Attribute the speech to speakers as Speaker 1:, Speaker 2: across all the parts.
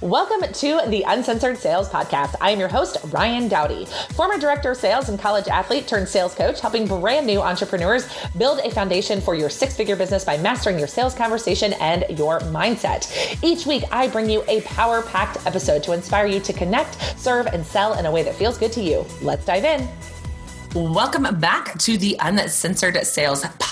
Speaker 1: Welcome to the Uncensored Sales Podcast. I am your host, Ryan Dowdy, former director of sales and college athlete turned sales coach, helping brand new entrepreneurs build a foundation for your six figure business by mastering your sales conversation and your mindset. Each week, I bring you a power packed episode to inspire you to connect, serve, and sell in a way that feels good to you. Let's dive in. Welcome back to the Uncensored Sales Podcast.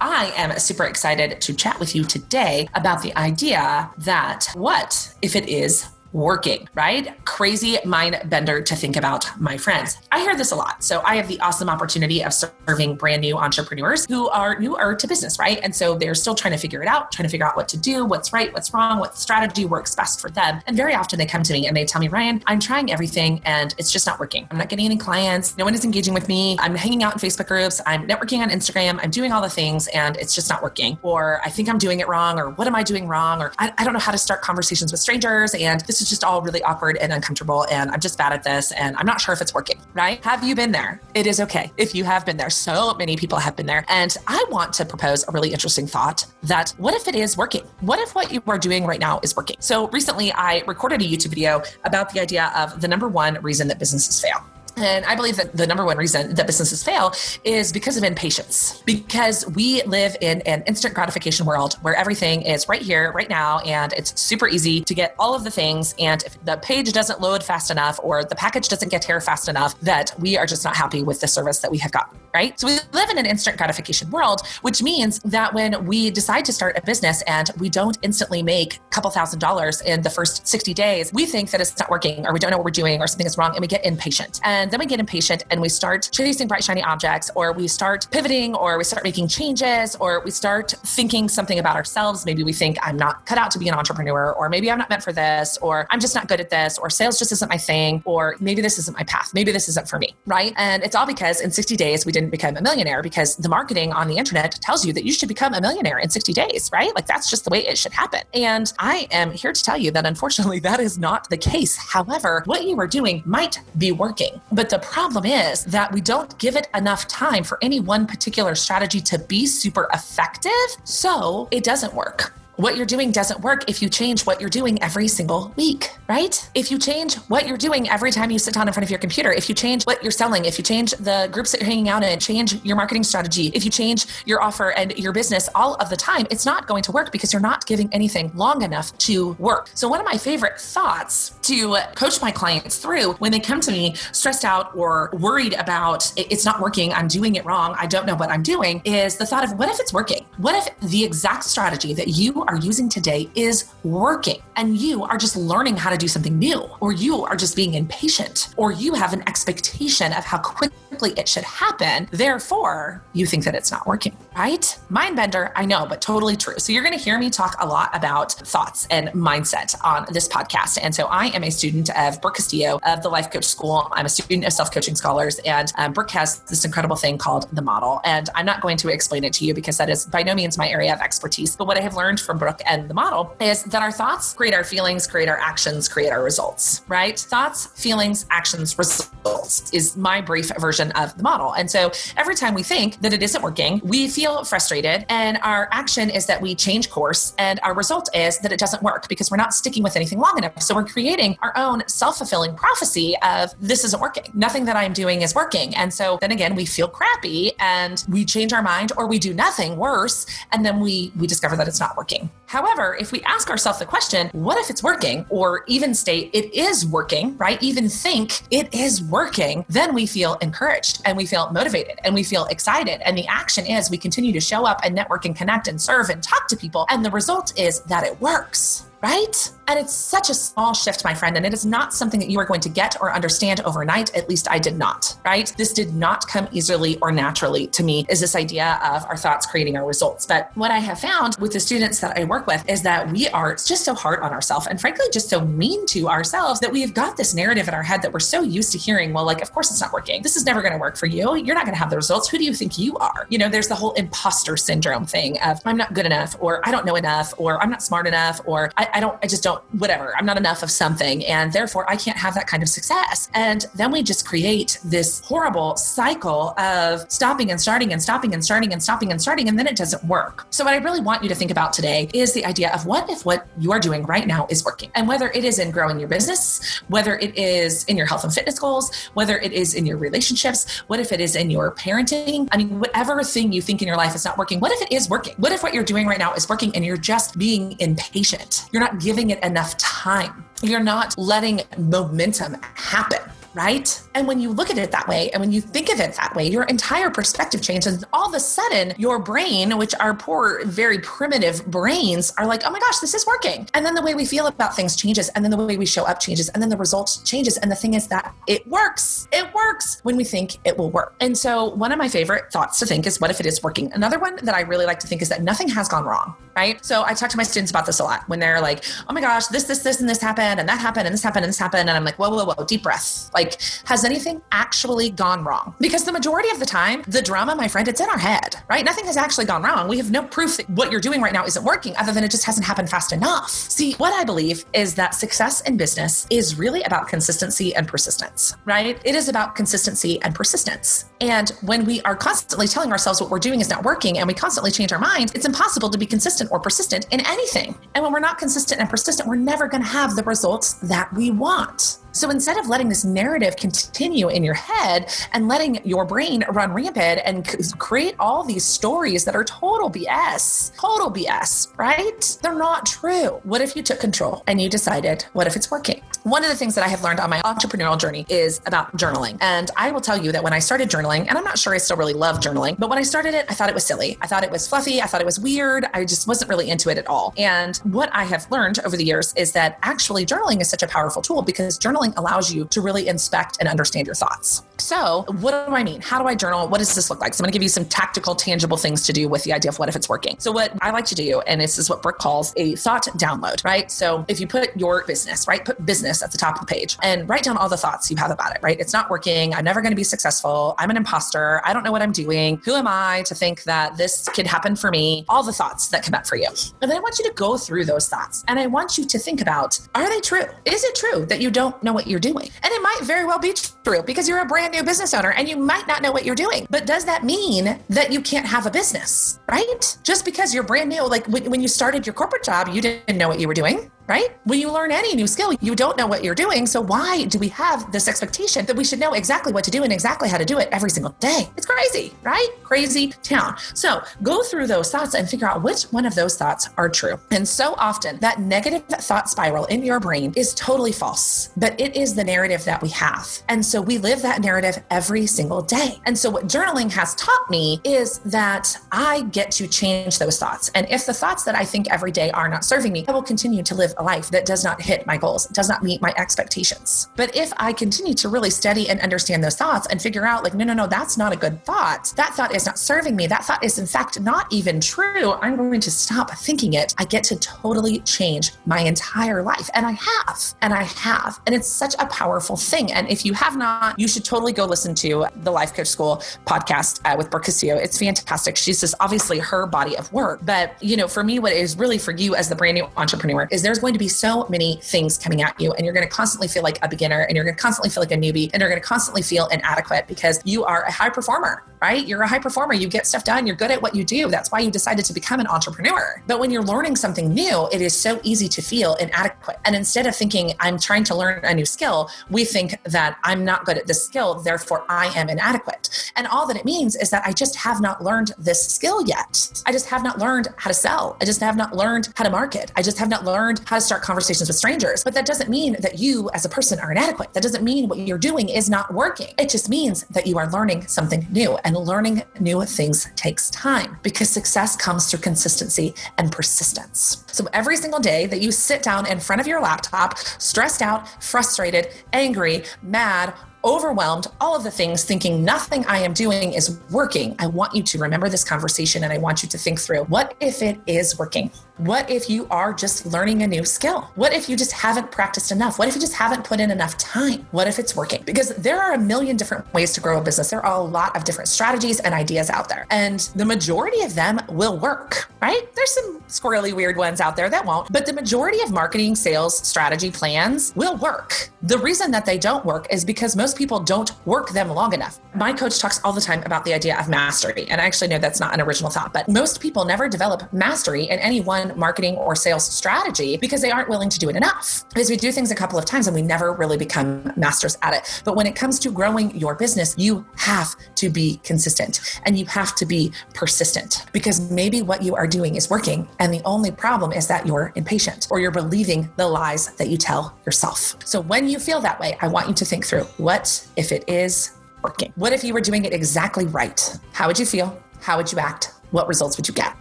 Speaker 1: I am super excited to chat with you today about the idea that what if it is working, right? Crazy mind bender to think about, my friends. I hear this a lot. So I have the awesome opportunity of serving brand new entrepreneurs who are newer to business, right? And so they're still trying to figure it out, trying to figure out what to do, what's right, what's wrong, what strategy works best for them. And very often they come to me and they tell me, Ryan, I'm trying everything and it's just not working. I'm not getting any clients. No one is engaging with me. I'm hanging out in Facebook groups. I'm networking on Instagram. I'm doing all the things and it's just not working. Or I think I'm doing it wrong. Or what am I doing wrong? Or I, I don't know how to start conversations with strangers. And this is just all really awkward and uncomfortable. And I'm just bad at this. And I'm not sure if it's working, right? Have you been there? It is okay if you have been there. So many people have been there. And I want to propose a really interesting thought that what if it is working? What if what you are doing right now is working? So recently I recorded a YouTube video about the idea of the number one reason that businesses fail. And I believe that the number one reason that businesses fail is because of impatience. Because we live in an instant gratification world where everything is right here, right now, and it's super easy to get all of the things. And if the page doesn't load fast enough or the package doesn't get here fast enough, that we are just not happy with the service that we have gotten, right? So we live in an instant gratification world, which means that when we decide to start a business and we don't instantly make a couple thousand dollars in the first 60 days, we think that it's not working or we don't know what we're doing or something is wrong and we get impatient. And then we get impatient and we start chasing bright, shiny objects, or we start pivoting, or we start making changes, or we start thinking something about ourselves. Maybe we think, I'm not cut out to be an entrepreneur, or maybe I'm not meant for this, or I'm just not good at this, or sales just isn't my thing, or maybe this isn't my path. Maybe this isn't for me, right? And it's all because in 60 days, we become a millionaire because the marketing on the internet tells you that you should become a millionaire in 60 days, right? Like that's just the way it should happen. And I am here to tell you that unfortunately, that is not the case. However, what you are doing might be working, but the problem is that we don't give it enough time for any one particular strategy to be super effective. So it doesn't work what you're doing doesn't work if you change what you're doing every single week, right? If you change what you're doing every time you sit down in front of your computer, if you change what you're selling, if you change the groups that you're hanging out in, change your marketing strategy, if you change your offer and your business all of the time, it's not going to work because you're not giving anything long enough to work. So, one of my favorite thoughts to coach my clients through when they come to me stressed out or worried about it's not working, I'm doing it wrong, I don't know what I'm doing, is the thought of what if it's working? What if the exact strategy that you are using today is working and you are just learning how to do something new, or you are just being impatient, or you have an expectation of how quickly it should happen. Therefore, you think that it's not working, right? Mind bender, I know, but totally true. So you're going to hear me talk a lot about thoughts and mindset on this podcast. And so I am a student of Brooke Castillo of the Life Coach School. I'm a student of Self Coaching Scholars, and um, Brooke has this incredible thing called the model. And I'm not going to explain it to you because that is by no means my area of expertise. But what I have learned from And the model is that our thoughts create our feelings, create our actions, create our results, right? Thoughts, feelings, actions, results is my brief version of the model. And so every time we think that it isn't working, we feel frustrated. And our action is that we change course. And our result is that it doesn't work because we're not sticking with anything long enough. So we're creating our own self fulfilling prophecy of this isn't working. Nothing that I'm doing is working. And so then again, we feel crappy and we change our mind or we do nothing worse. And then we, we discover that it's not working. However, if we ask ourselves the question, what if it's working? Or even state it is working, right? Even think it is working, then we feel encouraged and we feel motivated and we feel excited. And the action is we continue to show up and network and connect and serve and talk to people. And the result is that it works right? And it's such a small shift, my friend, and it is not something that you are going to get or understand overnight. At least I did not, right? This did not come easily or naturally to me, is this idea of our thoughts creating our results. But what I have found with the students that I work with is that we are just so hard on ourselves and frankly, just so mean to ourselves that we've got this narrative in our head that we're so used to hearing, well, like, of course it's not working. This is never going to work for you. You're not going to have the results. Who do you think you are? You know, there's the whole imposter syndrome thing of I'm not good enough, or I don't know enough, or I'm not smart enough, or I, I don't, I just don't
Speaker 2: whatever, I'm not enough of something. And therefore, I can't have that kind of success. And then we just create this horrible cycle of stopping and starting and stopping and starting and stopping and starting. And then it doesn't work. So, what I really want you to think about today is the idea of what if what you are doing right now is working? And whether it is in growing your business, whether it is in your health and fitness goals, whether it is in your relationships, what if it is in your parenting? I mean, whatever thing you think in your life is not working, what if it is working? What if what you're doing right now is working and you're just being impatient? You're not giving it enough time. You're not letting momentum happen right? And when you look at it that way, and when you think of it that way, your entire perspective changes. All of a sudden, your brain, which our poor, very primitive brains, are like, oh my gosh, this is working. And then the way we feel about things changes. And then the way we show up changes. And then the results changes. And the thing is that it works. It works when we think it will work. And so, one of my favorite thoughts to think is, what if it is working? Another one that I really like to think is that nothing has gone wrong, right? So, I talk to my students about this a lot when they're like, oh my gosh, this, this, this, and this happened, and that happened, and this happened, and this happened. And I'm like, whoa, whoa, whoa, deep breath. Like, has anything actually gone wrong? Because the majority of the time, the drama, my friend, it's in our head, right? Nothing has actually gone wrong. We have no proof that what you're doing right now isn't working other than it just hasn't happened fast enough. See, what I believe is that success in business is really about consistency and persistence, right? It is about consistency and persistence. And when we are constantly telling ourselves what we're doing is not working and we constantly change our mind, it's impossible to be consistent or persistent in anything. And when we're not consistent and persistent, we're never going to have the results that we want. So instead of letting this narrative continue in your head and letting your brain run rampant and create all these stories that are total BS, total BS, right? They're not true. What if you took control and you decided, what if it's working? One of the things that I have learned on my entrepreneurial journey is about journaling. And I will tell you that when I started journaling, and I'm not sure I still really love journaling, but when I started it, I thought it was silly. I thought it was fluffy. I thought it was weird. I just wasn't really into it at all. And what I have learned over the years is that actually journaling is such a powerful tool because journaling allows you to really inspect and understand your thoughts. So, what do I mean? How do I journal? What does this look like? So, I'm going to give you some tactical, tangible things to do with the idea of what if it's working. So, what I like to do, and this is what Brooke calls a thought download, right? So, if you put your business, right, put business at the top of the page and write down all the thoughts you have about it, right? It's not working. I'm never going to be successful. I'm an imposter. I don't know what I'm doing. Who am I to think that this could happen for me? All the thoughts that come up for you. And then I want you to go through those thoughts and I want you to think about are they true? Is it true that you don't know what you're doing? And it might very well be true because you're a brand new business owner and you might not know what you're doing. But does that mean that you can't have a business, right? Just because you're brand new, like when you started your corporate job, you didn't know what you were doing right? When you learn any new skill, you don't know what you're doing. So why do we have this expectation that we should know exactly what to do and exactly how to do it every single day? It's crazy, right? Crazy town. So go through those thoughts and figure out which one of those thoughts are true. And so often that negative thought spiral in your brain is totally false, but it is the narrative that we have. And so we live that narrative every single day. And so what journaling has taught me is that I get to change those thoughts. And if the thoughts that I think every day are not serving me, I will continue to live life that does not hit my goals, does not meet my expectations. But if I continue to really study and understand those thoughts and figure out, like, no, no, no, that's not a good thought. That thought is not serving me. That thought is, in fact, not even true. I'm going to stop thinking it. I get to totally change my entire life. And I have, and I have. And it's such a powerful thing. And if you have not, you should totally go listen to the Life Coach School podcast uh, with Brooke Castillo. It's fantastic. She's just obviously her body of work. But, you know, for me, what is really for you as the brand new entrepreneur is there's going going to be so many things coming at you, and you're going to constantly feel like a beginner, and you're going to constantly feel like a newbie, and you're going to constantly feel inadequate because you are a high performer, right? You're a high performer. You get stuff done. You're good at what you do. That's why you decided to become an entrepreneur. But when you're learning something new, it is so easy to feel inadequate. And instead of thinking, I'm trying to learn a new skill, we think that I'm not good at this skill, therefore I am inadequate. And all that it means is that I just have not learned this skill yet. I just have not learned how to sell. I just have not learned how to market. I just have not learned how start conversations with strangers. But that doesn't mean that you as a person are inadequate. That doesn't mean what you're doing is not working. It just means that you are learning something new. And learning new things takes time because success comes through consistency and persistence. So every single day that you sit down in front of your laptop, stressed out, frustrated, angry, mad, overwhelmed, all of the things, thinking nothing I am doing is working. I want you to remember this conversation and I want you to think through what if it is working? What if you are just learning a new skill? What if you just haven't practiced enough? What if you just haven't put in enough time? What if it's working? Because there are a million different ways to grow a business. There are a lot of different strategies and ideas out there. And the majority of them will work, right? There's some squirrely weird ones out there that won't, but the majority of marketing, sales, strategy plans will work. The reason that they don't work is because most people don't work them long enough. My coach talks all the time about the idea of mastery. And I actually know that's not an original thought, but most people never develop mastery in any one marketing or sales strategy because they aren't willing to do it enough. Because we do things a couple of times and we never really become masters at it. But when it comes to growing your business, you have to be consistent and you have to be persistent because maybe what you are doing is working. And the only problem is that you're impatient or you're believing the lies that you tell yourself. So when you feel that way, I want you to think through what if it is working? What if you were doing it exactly right? How would you feel? How would you act? What results would you get?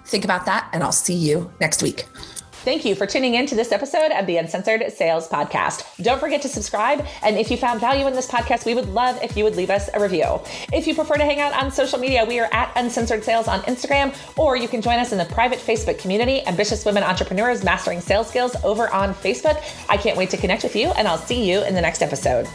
Speaker 2: Think about that, and I'll see you next week.
Speaker 1: Thank you for tuning in to this episode of the Uncensored Sales Podcast. Don't forget to subscribe. And if you found value in this podcast, we would love if you would leave us a review. If you prefer to hang out on social media, we are at Uncensored Sales on Instagram, or you can join us in the private Facebook community, Ambitious Women Entrepreneurs Mastering Sales Skills, over on Facebook. I can't wait to connect with you, and I'll see you in the next episode.